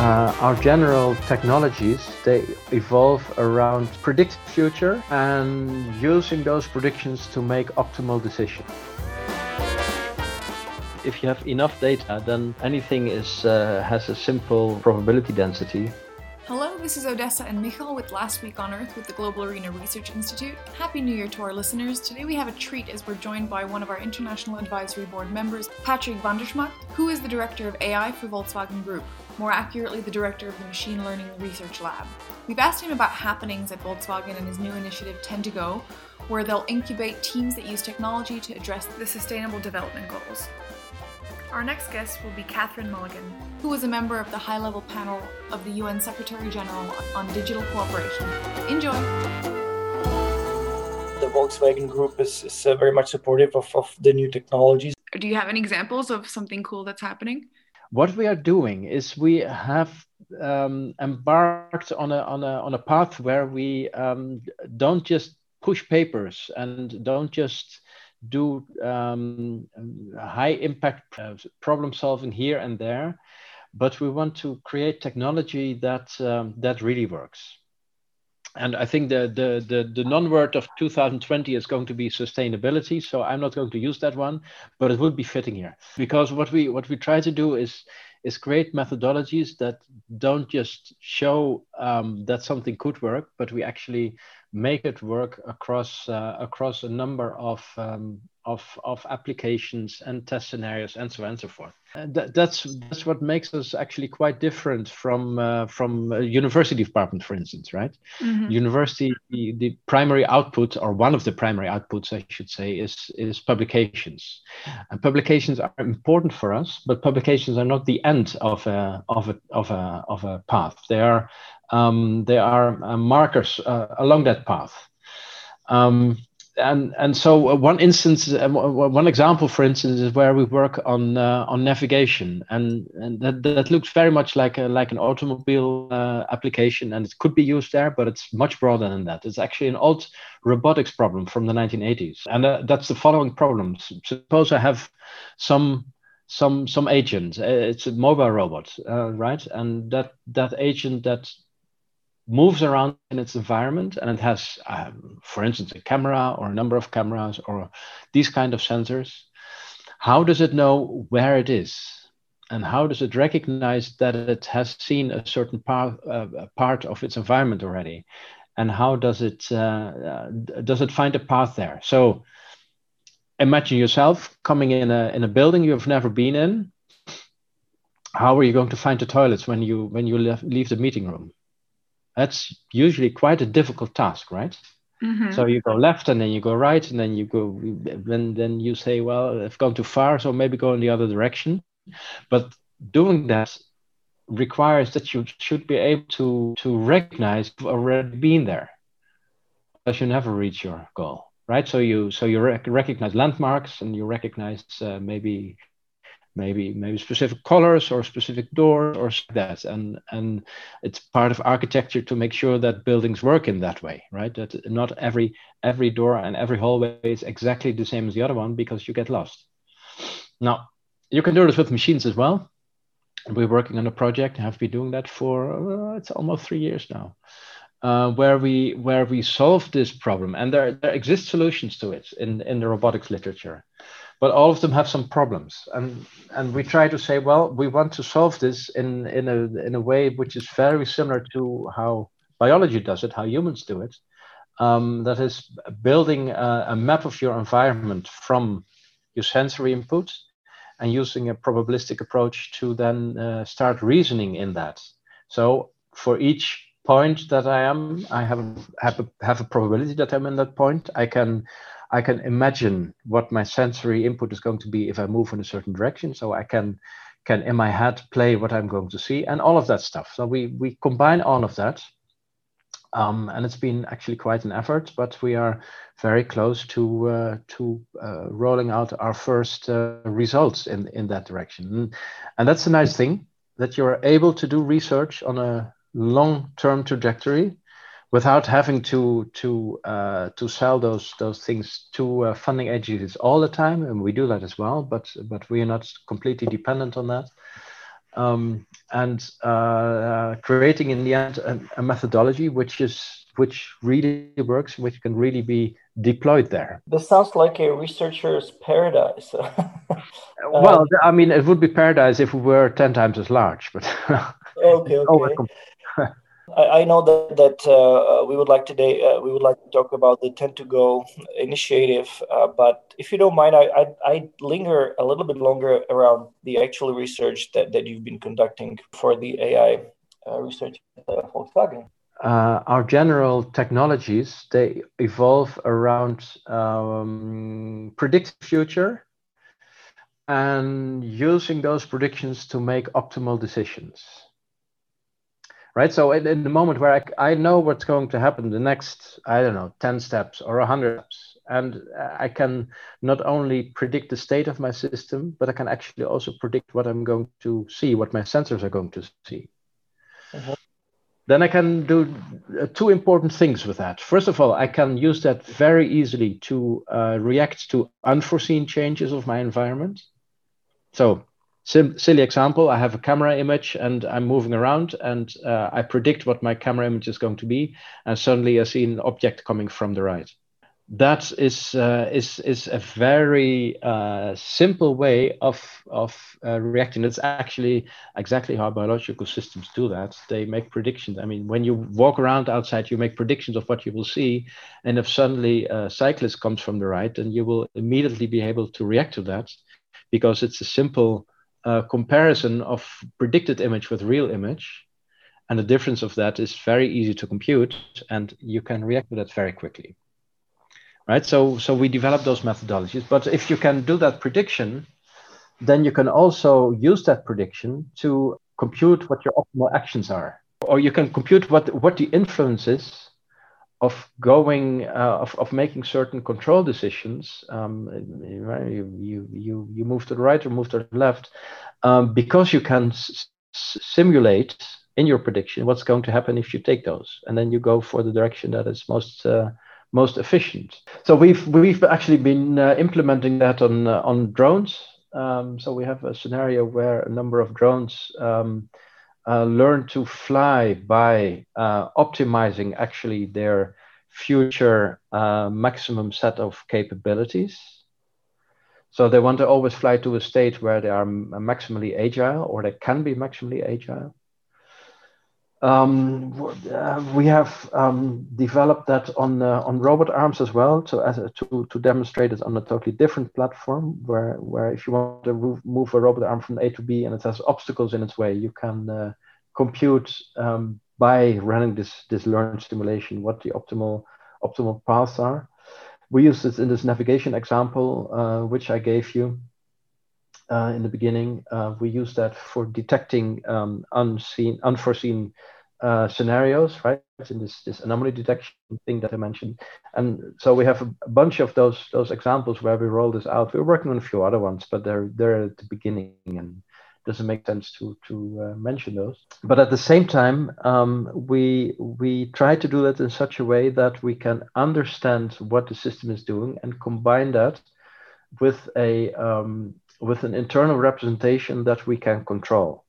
Uh, our general technologies they evolve around predict future and using those predictions to make optimal decisions if you have enough data then anything is uh, has a simple probability density Hello, this is Odessa and Michal with Last Week on Earth with the Global Arena Research Institute. Happy New Year to our listeners. Today we have a treat as we're joined by one of our International Advisory Board members, Patrick van der Smagt, who is the Director of AI for Volkswagen Group, more accurately, the Director of the Machine Learning Research Lab. We've asked him about happenings at Volkswagen and his new initiative 10 to Go, where they'll incubate teams that use technology to address the Sustainable Development Goals. Our next guest will be Catherine Mulligan, who was a member of the high level panel of the UN Secretary General on Digital Cooperation. Enjoy! The Volkswagen Group is, is uh, very much supportive of, of the new technologies. Do you have any examples of something cool that's happening? What we are doing is we have um, embarked on a, on, a, on a path where we um, don't just push papers and don't just do um, high impact uh, problem solving here and there, but we want to create technology that um, that really works. And I think the the the, the non-word of 2020 is going to be sustainability. So I'm not going to use that one, but it would be fitting here because what we what we try to do is is create methodologies that don't just show um, that something could work, but we actually make it work across uh, across a number of um, of of applications and test scenarios and so on and so forth. And that, that's that's what makes us actually quite different from uh, from a university department, for instance, right? Mm-hmm. University the, the primary output or one of the primary outputs, I should say, is is publications, and publications are important for us, but publications are not the end of a of a of a of a path. They are um, there are uh, markers uh, along that path. Um, and and so uh, one instance, uh, one example, for instance, is where we work on uh, on navigation, and and that, that looks very much like a, like an automobile uh, application, and it could be used there, but it's much broader than that. It's actually an old robotics problem from the 1980s, and uh, that's the following problem. Suppose I have some some some agent, it's a mobile robot, right, and that that agent that moves around in its environment and it has, um, for instance, a camera or a number of cameras or these kind of sensors, how does it know where it is? And how does it recognize that it has seen a certain part, uh, part of its environment already? And how does it uh, uh, does it find a path there? So imagine yourself coming in a in a building you've never been in. How are you going to find the toilets when you when you leave the meeting room? That's usually quite a difficult task, right? Mm-hmm. So you go left and then you go right and then you go then then you say, well, I've gone too far, so maybe go in the other direction. But doing that requires that you should be able to to recognize you've already been there, because you never reach your goal, right? So you so you rec- recognize landmarks and you recognize uh, maybe maybe maybe specific colors or specific doors or that. And and it's part of architecture to make sure that buildings work in that way right? That not every every door and every hallway is exactly the same as the other one because you get lost. Now you can do this with machines as well. We're working on a project have been doing that for uh, it's almost three years now uh, where we where we solve this problem. And there, there exist solutions to it in in the robotics literature but all of them have some problems. And and we try to say well we want to solve this in in a in a way which is very similar to how biology does it how humans do it. Um, that is building a, a, map of your environment from your sensory input and using a probabilistic approach to then uh, start reasoning in that. So for each point that i am i have have a, have a probability that i'm in that point. I can I can imagine what my sensory input is going to be if I move in a certain direction. So I can can in my head play what I'm going to see and all of that stuff. So we we combine all of that. Um, and it's been actually quite an effort, but we are very close to uh, to uh, rolling out our first uh, results in in that direction. And, that's a nice thing that you're able to do research on a long-term trajectory without having to to uh, to sell those those things to uh, funding agencies all the time, and we do that as well. But but we are not completely dependent on that. um, and uh, creating in the end a, a, methodology which is which really works, which can really be deployed there. This sounds like a researcher's paradise. well, I mean, it would be paradise if we were ten times as large, but okay, okay. I, I know that that uh, we would like today uh, we would like to talk about the Ten2Go initiative, uh, but if you don't mind, I, I I linger a little bit longer around the actual research that, that you've been conducting for the AI uh, research at Volkswagen. Uh, our general technologies they evolve around um, predict future and using those predictions to make optimal decisions right? So in, the moment where I, I know what's going to happen the next i don't know 10 steps or 100 steps and i can not only predict the state of my system but i can actually also predict what i'm going to see what my sensors are going to see. Uh-huh. then i can do uh, two important things with that. First of all i can use that very easily to uh, react to unforeseen changes of my environment. So Sim- silly example i have a camera image and i'm moving around and uh, i predict what my camera image is going to be and suddenly i see an object coming from the right that is uh, is is a very uh, simple way of of uh, reacting. It's actually exactly how biological systems do that. They make predictions. I mean, when you walk around outside, you make predictions of what you will see, and if suddenly a cyclist comes from the right, then you will immediately be able to react to that, because it's a simple uh, comparison of predicted image with real image. And the difference of that is very easy to compute, and you can react to that very quickly. Right? So, so we develop those methodologies. But if you can do that prediction, then you can also use that prediction to compute what your optimal actions are. Or you can compute what, what the influence is of going uh, of, of making certain control decisions um, you, you you you move to the right or move to the left um, because you can s- simulate in your prediction what's going to happen if you take those and then you go for the direction that is most uh, most efficient. So we've we've actually been uh, implementing that on uh, on drones. Um, so we have a scenario where a number of drones um, uh, learn to fly by uh, optimizing actually their future uh, maximum set of capabilities. So they want to always fly to a state where they are maximally agile or they can be maximally agile. Um, uh, we have um, developed that on uh, on robot arms as well to, as a, to to demonstrate it on a totally different platform where where if you want to move, a robot arm from A to B and it has obstacles in its way, you can uh, compute um, by running this this learned simulation what the optimal optimal paths are. We use this in this navigation example, uh, which I gave you uh, in the beginning. Uh, we use that for detecting um, unseen, unforeseen uh, scenarios, right? In this this anomaly detection thing that I mentioned, and so we have a, bunch of those those examples where we roll this out. We're working on a few other ones, but they're they're at the beginning and doesn't make sense to to uh, mention those. But at the same time, um, we we try to do that in such a way that we can understand what the system is doing and combine that with a um, with an internal representation that we can control.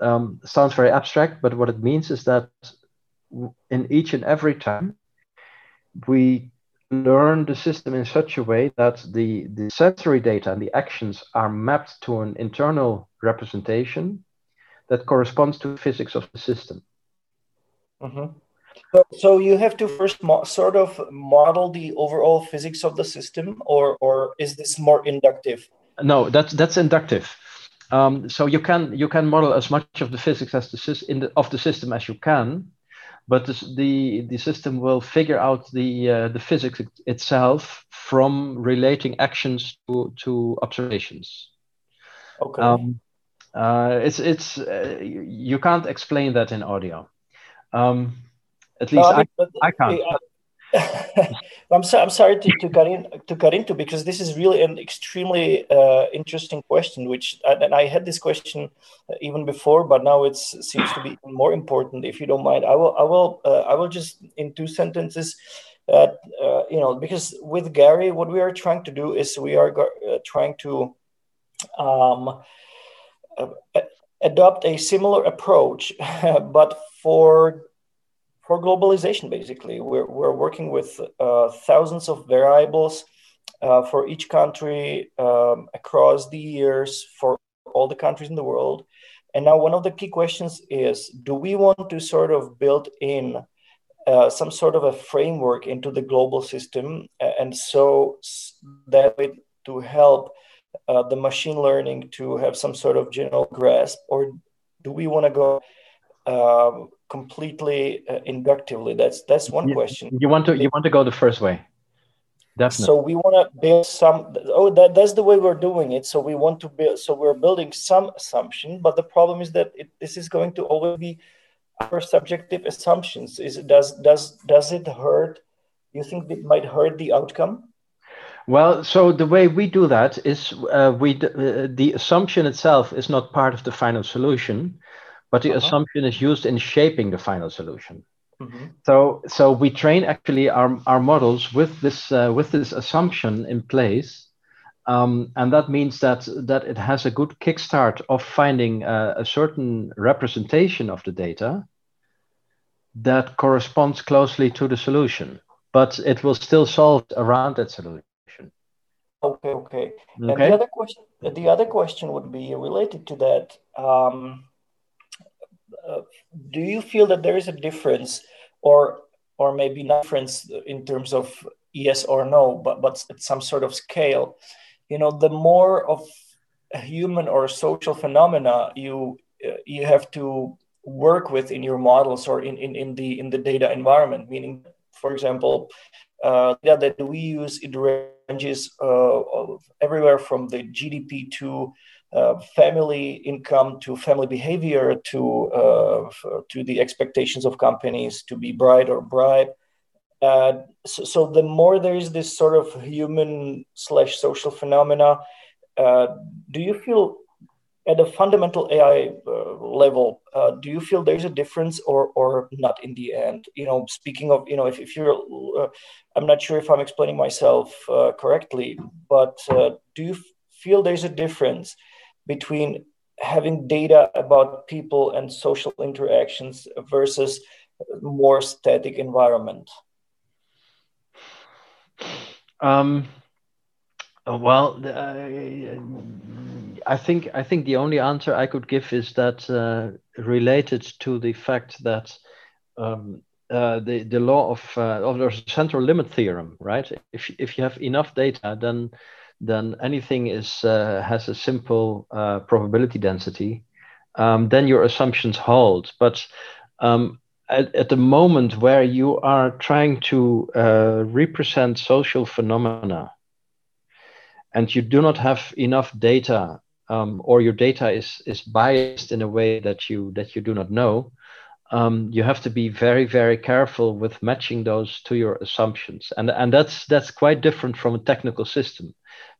Um, sounds very abstract, but what it means is that in each and every time we learn the system in such a way that the, the sensory data and the actions are mapped to an internal representation that corresponds to physics of the system. Mm-hmm. So, so you have to first sort of model the overall physics of the system, or or is this more inductive? No, that's that's inductive. Um, so you can you can model as much of the physics as the, in the, of the system as you can, but the the system will figure out the uh, the physics itself from relating actions to to observations. Okay. Um, uh, it's it's uh, you can't explain that in audio. Um, at least no, I, mean, I, I, can't. I'm, so, I'm sorry to, to cut in to cut into because this is really an extremely uh, interesting question. Which and I had this question uh, even before, but now it seems to be more important. If you don't mind, I will I will uh, I will just in two sentences. Uh, you know, because with GARI, what we are trying to do is we are uh, trying to um, adopt a similar approach, but for for globalization. Basically, we're we're working with uh, thousands of variables uh, for each country um, across the years for all the countries in the world. And now, one of the key questions is: Do we want to sort of build in uh, some sort of a framework into the global system, and so that way to help uh, the machine learning to have some sort of general grasp, or do we want to go uh, completely uh, inductively? That's that's one you, question. You want to you want to go the first way. Definitely. So we want to build some. Oh, that, that's the way we're doing it. So we want to build. So we're building some assumption, but the problem is that it, this is going to always be our subjective assumptions. Is does does does it hurt? You think it might hurt the outcome? Well, so the way we do that is uh, we uh, the assumption itself is not part of the final solution, but the uh-huh. assumption is used in shaping the final solution. Mm-hmm. So so we train actually our, our models with this uh, with this assumption in place, um, and that means that that it has a good kickstart of finding uh, a certain representation of the data that corresponds closely to the solution, but it will still solve around that solution. Okay, okay. And the other question, the other question would be related to that. Um, do you feel that there is a difference, or or maybe not difference in terms of yes or no, but but at some sort of scale? You know, the more of human or social phenomena you uh, you have to work with in your models or in, in, in the in the data environment, meaning, for example, uh, that we use it ranges uh, everywhere from the GDP to uh, family income to family behavior to uh, to the expectations of companies to be bright or bribe. Uh, so, so, the more there is this sort of human slash social phenomena, uh, do you feel at a fundamental AI uh, level, do you feel there's a difference or or not in the end? You know, speaking of, you know, if, if you're, I'm not sure if I'm explaining myself correctly, but do you feel there's a difference between having data about people and social interactions versus more static environment? Um, well, uh, I think I think the only answer I could give is that uh, related to the fact that um, uh, the the law of uh, of the central limit theorem, right? If if you have enough data, then then anything is uh, has a simple uh, probability density. Um, then your assumptions hold. But um, at, at, the moment where you are trying to uh, represent social phenomena, and you do not have enough data um, or your data is is biased in a way that you that you do not know, um, you have to be very very careful with matching those to your assumptions, and and that's that's quite different from a technical system,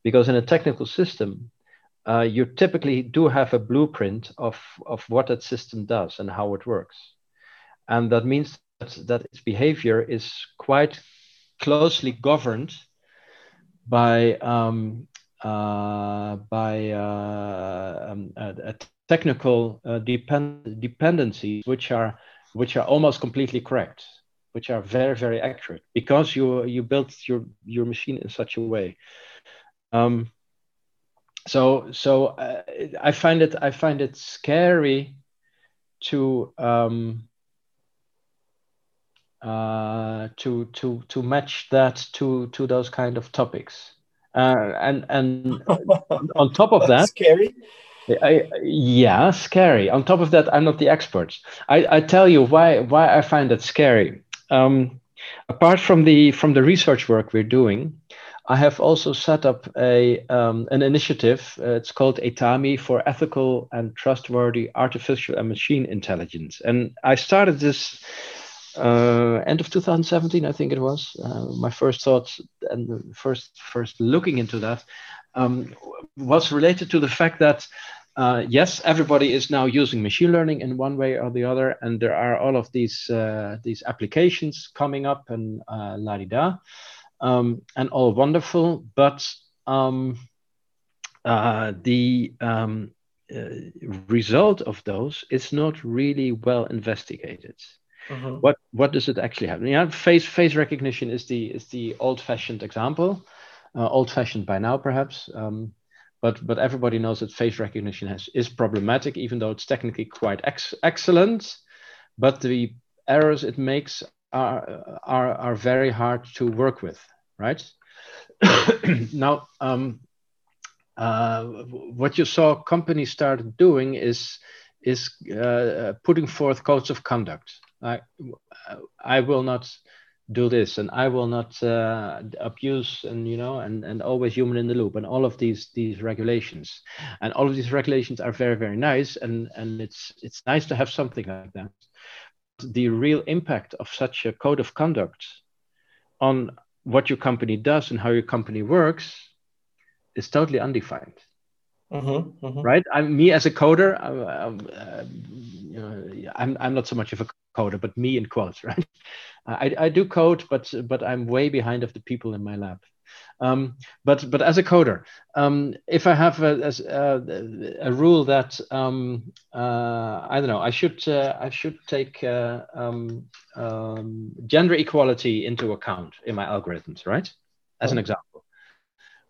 because in a technical system, uh, you typically do have a blueprint of of what that system does and how it works, and that means that, that its behavior is quite closely governed by um, uh, by uh, um, technical uh, depend dependencies, which are which are almost completely correct, which are very very accurate because you you built your your machine in such a way. Um, so so uh, I find it I find it scary to um, uh, to to to match that to to those kind of topics. Uh, and and on top of that, scary. I, yeah, scary. On top of that, I'm not the expert. I, I tell you why why I find that scary. Um, apart from the from the research work we're doing, I have also set up a um, an initiative. Uh, it's called ETAMI for Ethical and Trustworthy Artificial and Machine Intelligence, and I started this uh, end of 2017, I think it was. Uh, my first thoughts and first first looking into that um, was related to the fact that uh, yes, everybody is now using machine learning in one way or the other, and there are all of these uh, these applications coming up and uh, la di da, um, and all wonderful. But um, uh, the um, uh, result of those is not really well investigated. Mm-hmm. What what does it actually happen? Yeah, face face recognition is the is the old fashioned example, uh, old fashioned by now perhaps. Um, but but everybody knows that face recognition has is problematic, even though it's technically quite ex- excellent. But the errors it makes are are are very hard to work with, right? now, um, uh, what you saw companies start doing is is uh, putting forth codes of conduct. I I will not do this and i will not uh, abuse and you know and and always human in the loop and all of these these regulations and all of these regulations are very very nice and and it's it's nice to have something like that the real impact of such a code of conduct on what your company does and how your company works is totally undefined mm-hmm, mm-hmm. right i'm me as a coder I'm, uh, you know, I'm, I'm not so much of a coder but me in quotes right I, I do code, but but I'm way behind of the people in my lab. Um, but but as a coder, um, if I have a, a, a rule that um, uh, I don't know, I should uh, I should take uh, um, um, gender equality into account in my algorithms, right? As an example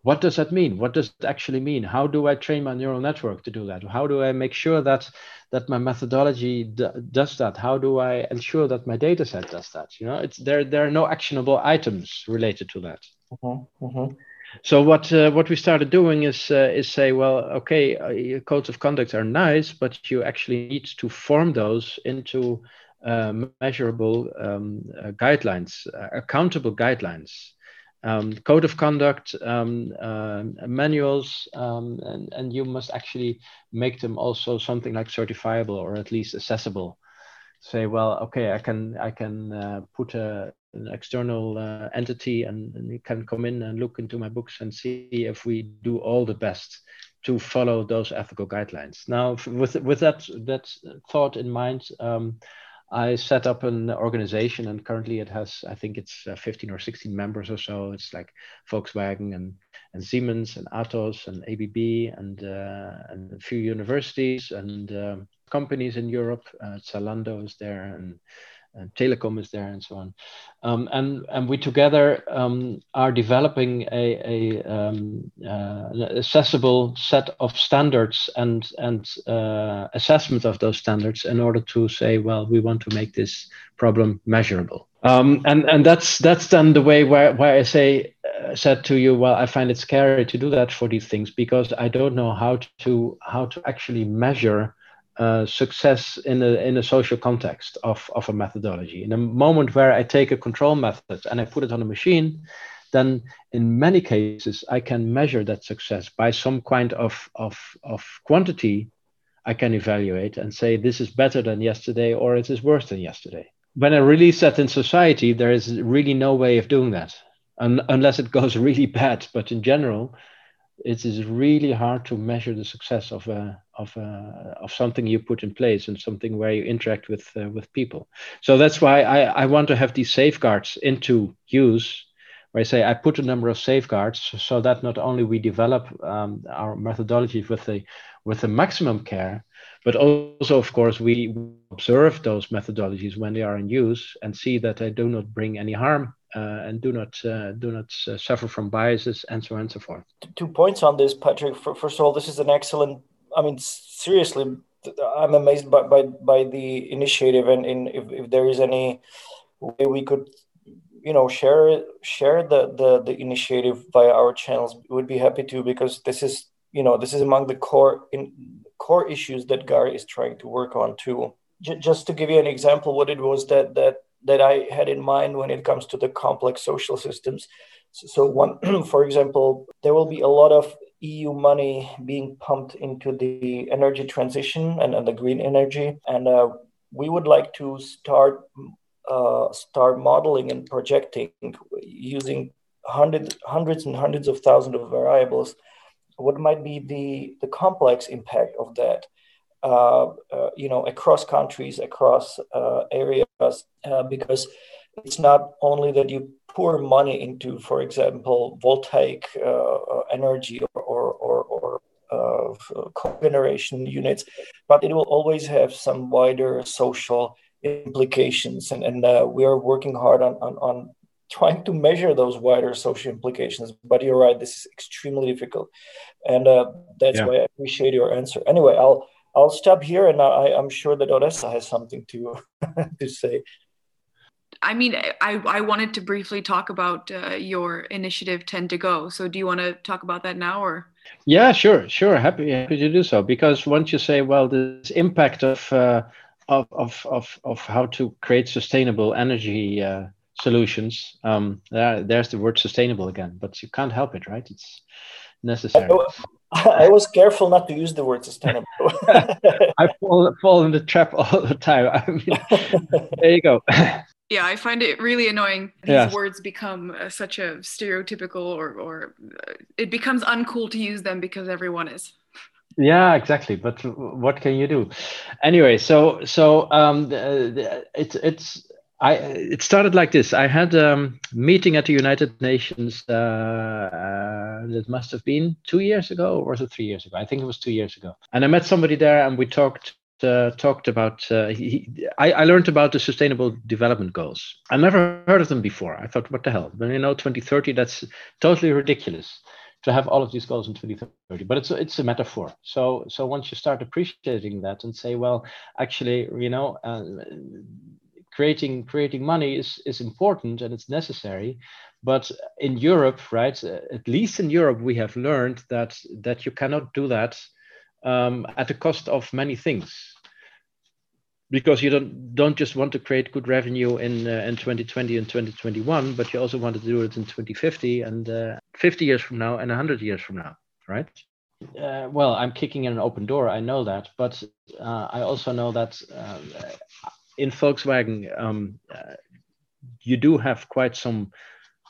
what does that mean? What does it actually mean? How do I train my neural network to do that? How do I make sure that that my methodology does that? How do I ensure that my data set does that? You know, it's there. There are no actionable items related to that. Mm-hmm. Mm-hmm. So what uh, what we started doing is uh, is say, well, okay, uh, codes of conduct are nice, but you actually need to form those into uh, measurable um, uh, guidelines, uh, accountable guidelines um, code of conduct, um, manuals, um, and, and you must actually make them also something like certifiable or at least accessible. Say, well, okay, I can I can uh, put a, an external uh, entity and, and you can come in and look into my books and see if we do all the best to follow those ethical guidelines. Now, with with that that thought in mind. Um, I set up an organization, and currently it has, I think it's uh, 15 or 16 members or so. It's like Volkswagen and, and Siemens and Atos and ABB and, uh, and a few universities and um, companies in Europe. Uh, Zalando is there, and and telecom is there and so on. Um, and and we together um, are developing a, a um, uh, accessible set of standards and and uh, assessment of those standards in order to say well we want to make this problem measurable. Um, and and that's that's then the way where, where I say uh, said to you well I find it scary to do that for these things because I don't know how to how to actually measure uh, success in a in a social context of of a methodology. In a moment where I take a control method and I put it on a machine, then in many cases I can measure that success by some kind of of of quantity. I can evaluate and say this is better than yesterday or it is worse than yesterday. When I release that in society, there is really no way of doing that, un- unless it goes really bad. But in general, it is really hard to measure the success of a of a, of something you put in place and something where you interact with uh, with people. So that's why I, I want to have these safeguards into use, where I say I put a number of safeguards so that not only we develop um, our methodologies with the with the maximum care, but also of course we observe those methodologies when they are in use and see that they do not bring any harm uh, and do not uh, do not uh, suffer from biases and so on and so forth. Two points on this, Patrick. First of all, this is an excellent. I mean, seriously, I'm amazed by by, by the initiative, and in if, if there is any way we could, you know, share share the the the initiative via our channels, we would be happy to because this is you know this is among the core in core issues that GARI is trying to work on too. J- just to give you an example, what it was that that that I had in mind when it comes to the complex social systems. So, one, for example, there will be a lot of EU money being pumped into the energy transition and, and the green energy, and uh, we would like to start uh, start modeling and projecting using hundreds hundreds and hundreds of thousands of variables. What might be the the complex impact of that? Uh, uh, you know, across countries, across uh, areas, because it's not only that you pour money into, for example, voltaic energy or, or, or, or of uh, cogeneration units, but it will always have some wider social implications. And, and uh, we are working hard on, on, on trying to measure those wider social implications. But you're right, this is extremely difficult. And uh, that's yeah. why I appreciate your answer. Anyway, I'll I'll stop here, and I, I'm sure that Odessa has something to to say. I mean, I, I wanted to briefly talk about uh, your initiative 10 to go. So do you want to talk about that now or? Yeah, sure, sure. Happy, happy to do so. Because once you say, well, this impact of, uh, of, of, of, of how to create sustainable energy uh, solutions, um, there, there's the word sustainable again, but you can't help it, right? It's necessary. I was careful not to use the word sustainable. I fall, fall in the trap all the time. I mean, there you go. Yeah, I find it really annoying. These yes. words become uh, such a stereotypical, or or uh, it becomes uncool to use them because everyone is. Yeah, exactly. But what can you do? Anyway, so so um, the, the, it's it's I it started like this. I had a meeting at the United Nations. Uh, uh, it must have been two years ago, or was it three years ago? I think it was two years ago. And I met somebody there, and we talked uh, talked about. Uh, he, I, I, learned about the Sustainable Development Goals. I never heard of them before. I thought, what the hell? But you know, 2030. That's totally ridiculous to have all of these goals in 2030 but it's a, it's a metaphor so so once you start appreciating that and say well actually you know uh, creating creating money is is important and it's necessary. But in europe right at least in europe we have learned that that you cannot do that um, at the cost of many things. Because you don't don't just want to create good revenue in uh, in 2020 and 2021 but you also want to do it in 2050 and uh, 50 years from now and 100 years from now right? Uh, well i'm kicking in an open door i know that but uh, i also know that uh, in Volkswagen, um, uh, you do have quite some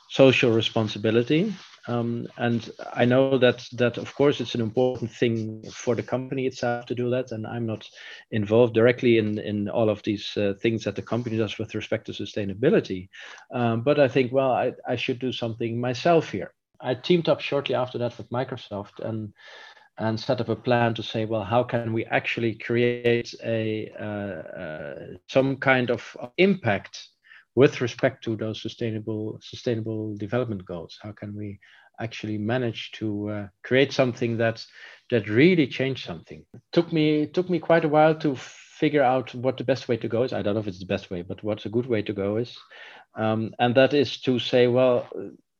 social responsibility. Um, and I know that that of course it's an important thing for the company itself to do that, and I'm not involved directly in in all of these uh, things that the company does with respect to sustainability. Um, but I think well I, I should do something myself here. I teamed up shortly after that with Microsoft, and and set up a plan to say, well, how can we actually create a uh, uh, some kind of impact with respect to those sustainable sustainable development goals? How can we actually manage to uh, create something that that really changed something? It took me took me quite a while to figure out what the best way to go is. I don't know if it's the best way, but what's a good way to go is, um, and that is to say, well,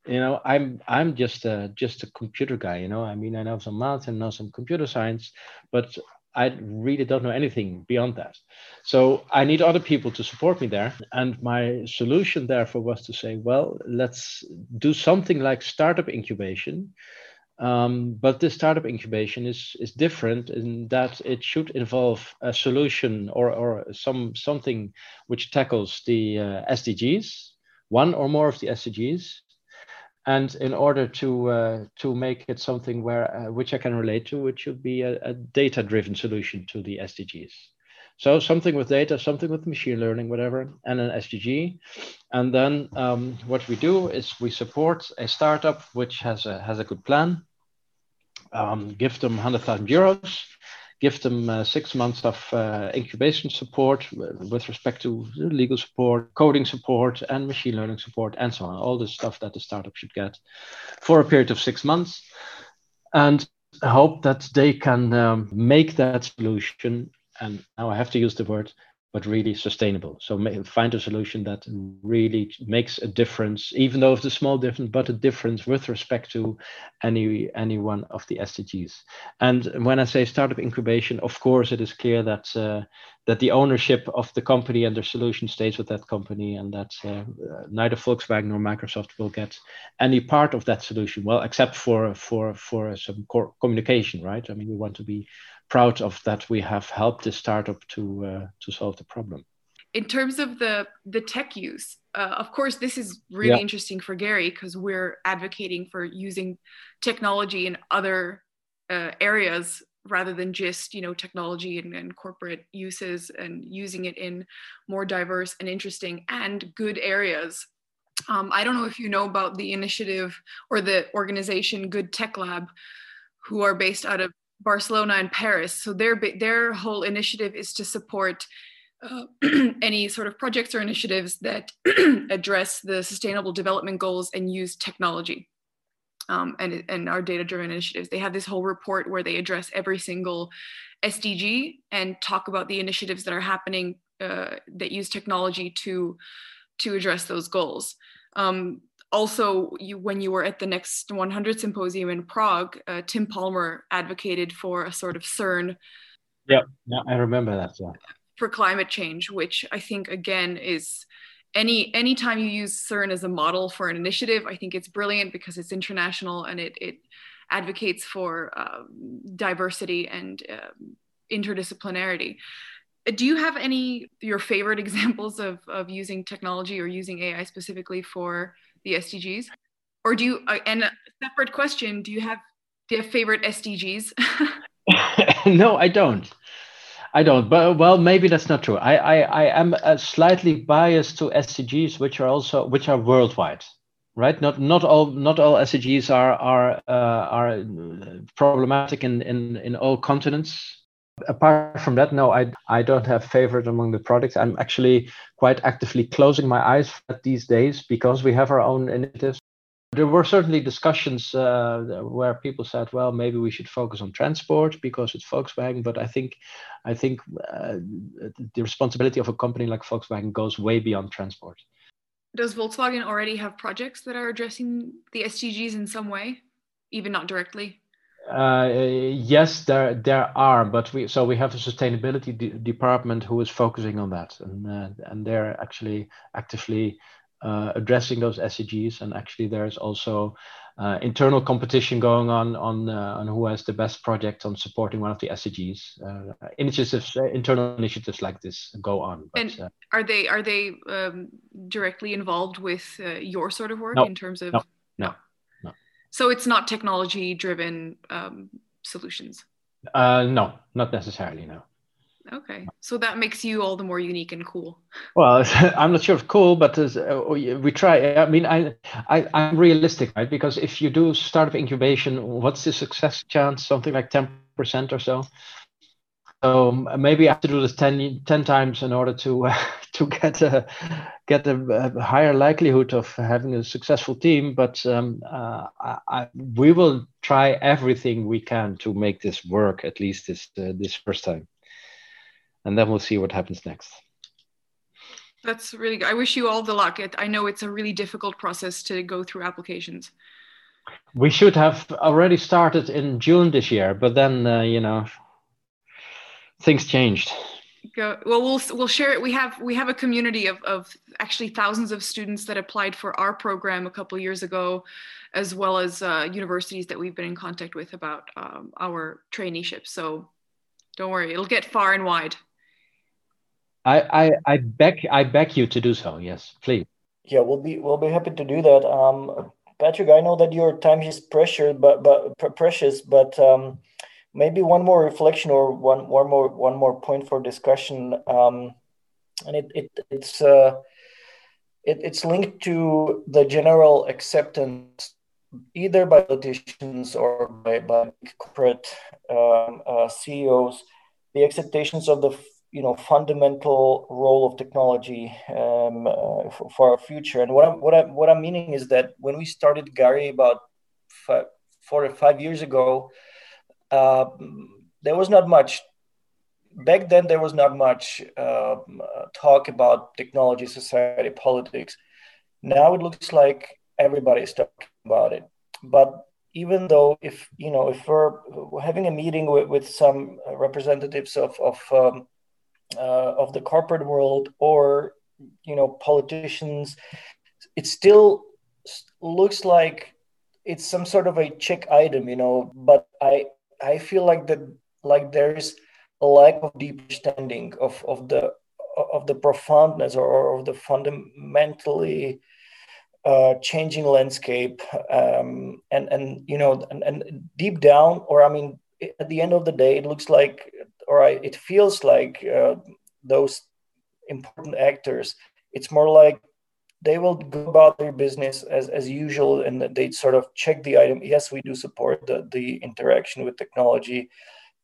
you know i'm i'm just a just a computer guy you know? I mean i know some math and know some computer science but i really don't know anything beyond that. So i need other people to support me there. And my solution therefore was to say well let's do something like startup incubation. Um, but this startup incubation is is different in that it should involve a solution or or some something which tackles the uh, SDGs, one or more of the SDGs, and in order to uh, to make it something where uh, which I can relate to, it should be a, a data-driven solution to the SDGs. So something with data, something with machine learning, whatever, and an SDG. And then um, what we do is we support a startup which has a has a good plan. Um, give them 100,000 euros give them uh, six months of uh, incubation support with respect to legal support, coding support, and machine learning support, and so on. All the stuff that the startup should get for a period of six months. And hope that they can um, make that solution. And now I have to use the word but really sustainable. So find a solution that really makes a difference, even though it's a small difference, but a difference with respect to any any one of the SDGs. And when I say startup incubation, of course, it is clear that uh, that the ownership of the company and the solution stays with that company, and that uh, neither Volkswagen nor Microsoft will get any part of that solution. Well, except for for for some communication, right? I mean, we want to be proud of that we have helped this startup to uh, to solve the problem. In terms of the the tech use, uh, of course, this is really yeah. interesting for GARI because we're advocating for using technology in other uh, areas rather than just you know technology and, and, corporate uses and using it in more diverse and interesting and good areas um, i don't know if you know about the initiative or the organization good tech lab who are based out of Barcelona and Paris. So their their whole initiative is to support uh, any sort of projects or initiatives that address the sustainable development goals and use technology um, and, and our data driven initiatives. They have this whole report where they address every single SDG and talk about the initiatives that are happening uh, that use technology to to address those goals. Um, also, you, when you were at the next 100 symposium in Prague, uh, Tim Palmer advocated for a sort of CERN. Yeah, yeah I remember that. Yeah. For climate change, which I think again is any anytime you use CERN as a model for an initiative, I think it's brilliant because it's international and it it advocates for um, diversity and um, interdisciplinarity. Do you have any your favorite examples of of using technology or using AI specifically for the SDGs? Or do you, uh, and a separate question, do you have, do you have favorite SDGs? no, I don't. I don't. But well, maybe that's not true. I I, I am uh, slightly biased to SDGs, which are also which are worldwide, right? Not not all not all SDGs are are uh, are problematic in in in all continents apart from that no i i don't have favorite among the products. I'm actually quite actively closing my eyes these days because we have our own initiatives. There were certainly discussions uh, where people said well maybe we should focus on transport because it's volkswagen but i think i think uh, the responsibility of a company like volkswagen goes way beyond transport. Does volkswagen already have projects that are addressing the sdgs in some way even not directly uh, yes, there there are, but we so we have a sustainability de department who is focusing on that, and uh, and they're actually actively uh, addressing those SDGs. And actually, there's also uh, internal competition going on on uh, on who has the best project on supporting one of the SDGs. Uh, initiatives, internal initiatives like this go on. But, and are they are they um, directly involved with your sort of work no, in terms of? No, no. So it's not technology driven um, solutions. Uh, no, not necessarily. No. Okay, so that makes you all the more unique and cool. Well, I'm not sure if cool, but uh, we try. I mean, I, I, I'm realistic, right? Because if you do startup incubation, what's the success chance? Something like ten percent or so. So maybe I have to do this 10, 10 times in order to uh, to get a get a, a, higher likelihood of having a successful team. But um, uh, I, we will try everything we can to make this work at least this uh, this first time, and then we'll see what happens next. That's really good. I wish you all the luck. I know it's a really difficult process to go through applications. We should have already started in June this year, but then uh, you know things changed. Go, well we'll we'll share it. We have we have a community of, of actually thousands of students that applied for our program a couple years ago as well as uh, universities that we've been in contact with about um, our traineeship. So don't worry it'll get far and wide. I, I i beg i beg you to do so yes please. Yeah we'll be we'll be happy to do that. Um patrick i know that your time is pressured but but precious but um maybe one more reflection or one, one more one more point for discussion. Um, and it, it it's uh, it, it's linked to the general acceptance either by politicians or by, by corporate um, uh, CEOs the acceptations of the you know fundamental role of technology um, uh, for, for, our future. And what I'm what i'm what I'm meaning is that when we started GARI about five, four or five years ago uh, there was not much back then there was not much uh, talk about technology society politics. Now it looks like everybody's talking about it. But even though if you know if we're having a meeting with, with some representatives of of um, uh, of the corporate world or you know politicians it still looks like it's some sort of a check item you know but i I feel like that like there's a lack of deep understanding of, of the of the profoundness or, or of the fundamentally uh, changing landscape um, and and you know and, and deep down or I mean at the end of the day it looks like or I, it feels like uh, those important actors it's more like they will go about their business as, as usual and they sort of check the item. Yes we do support the, the interaction with technology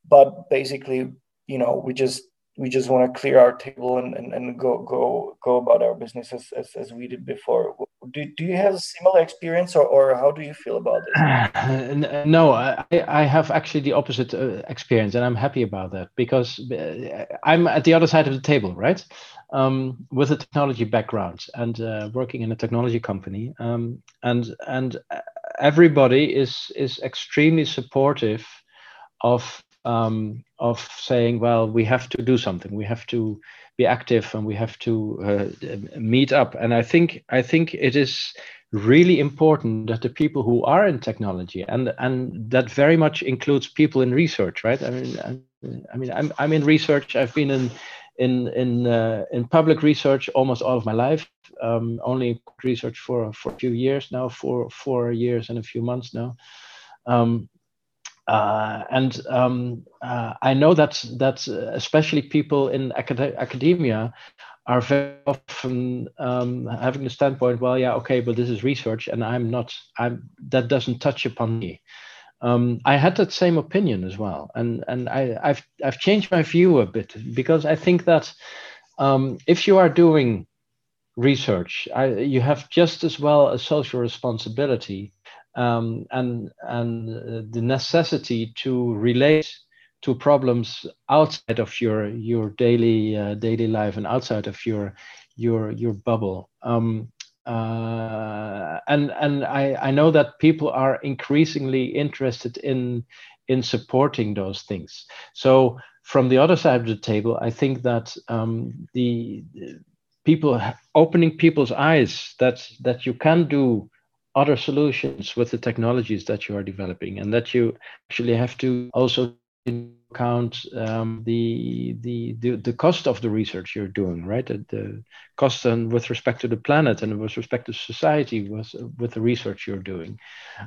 but basically you know we just we just want to clear our table and, and, and go go go about our business as, as, as we did before. Do, do you have a similar experience or, or how do you feel about this? No i, I have actually the opposite uh, experience and i'm happy about that because uh, i'm at the other side of the table right um, with a technology background and uh, working in a technology company um, and and everybody is is extremely supportive of um, of saying, well, we have to do something. We have to be active, and we have to uh, meet up. And I think I think it is really important that the people who are in technology, and and that very much includes people in research, right? I mean, I, I mean, I'm I'm in research. I've been in in in uh, in public research almost all of my life. Um, only research for for a few years now, for four years and a few months now. Um, uh, and um, uh, I know that that especially people in acad- academia are very often um, having the standpoint, well, yeah, okay, but this is research, and I'm not. I'm that doesn't touch upon me. Um, I had that same opinion as well, and and I, have I've changed my view a bit because I think that um, if you are doing research, I, you have just as well a social responsibility um, and and uh, the necessity to relate to problems outside of your your daily uh, daily life and outside of your your your bubble. Um, uh, and and I, I know that people are increasingly interested in in supporting those things. So from the other side of the table, I think that um, the, people opening people's eyes that that you can do other solutions with the technologies that you are developing and that you actually have to also account um, the, the, the the cost of the research you're doing right? The, the cost and with respect to the planet and with respect to society with with the research you're doing.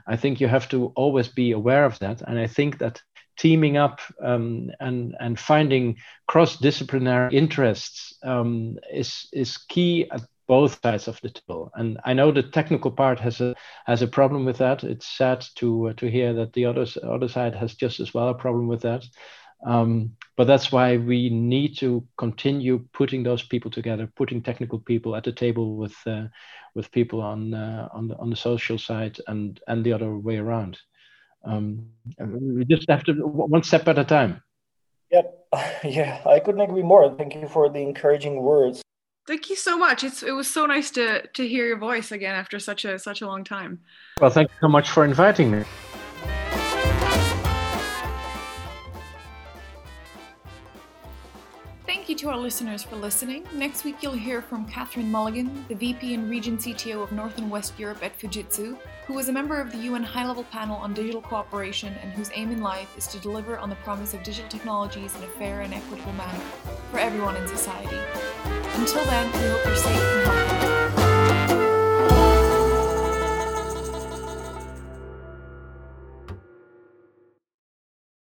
I think you have to always be aware of that. And i think that teaming up um, and and finding cross disciplinary interests um, is is key at both sides of the table. And I know the technical part has a has a problem with that. It's sad to uh, to hear that the other other side has just as well a problem with that. Um, but that's why we need to continue putting those people together, putting technical people at the table with uh, with people on uh, on the on the social side and and the other way around. Um, we just have to one step at a time. Yep. Yeah, I couldn't agree more. Thank you for the encouraging words. Thank you so much. It's it was so nice to to hear your voice again after such a such a long time. Well, thank you so much for inviting me. Thank you to our listeners for listening. Next week, you'll hear from Catherine Mulligan, the VP and Region CTO of North and West Europe at Fujitsu, who was a member of the UN High Level Panel on Digital Cooperation and whose aim in life is to deliver on the promise of digital technologies in a fair and equitable manner for everyone in society. Until then, we hope you're safe and healthy.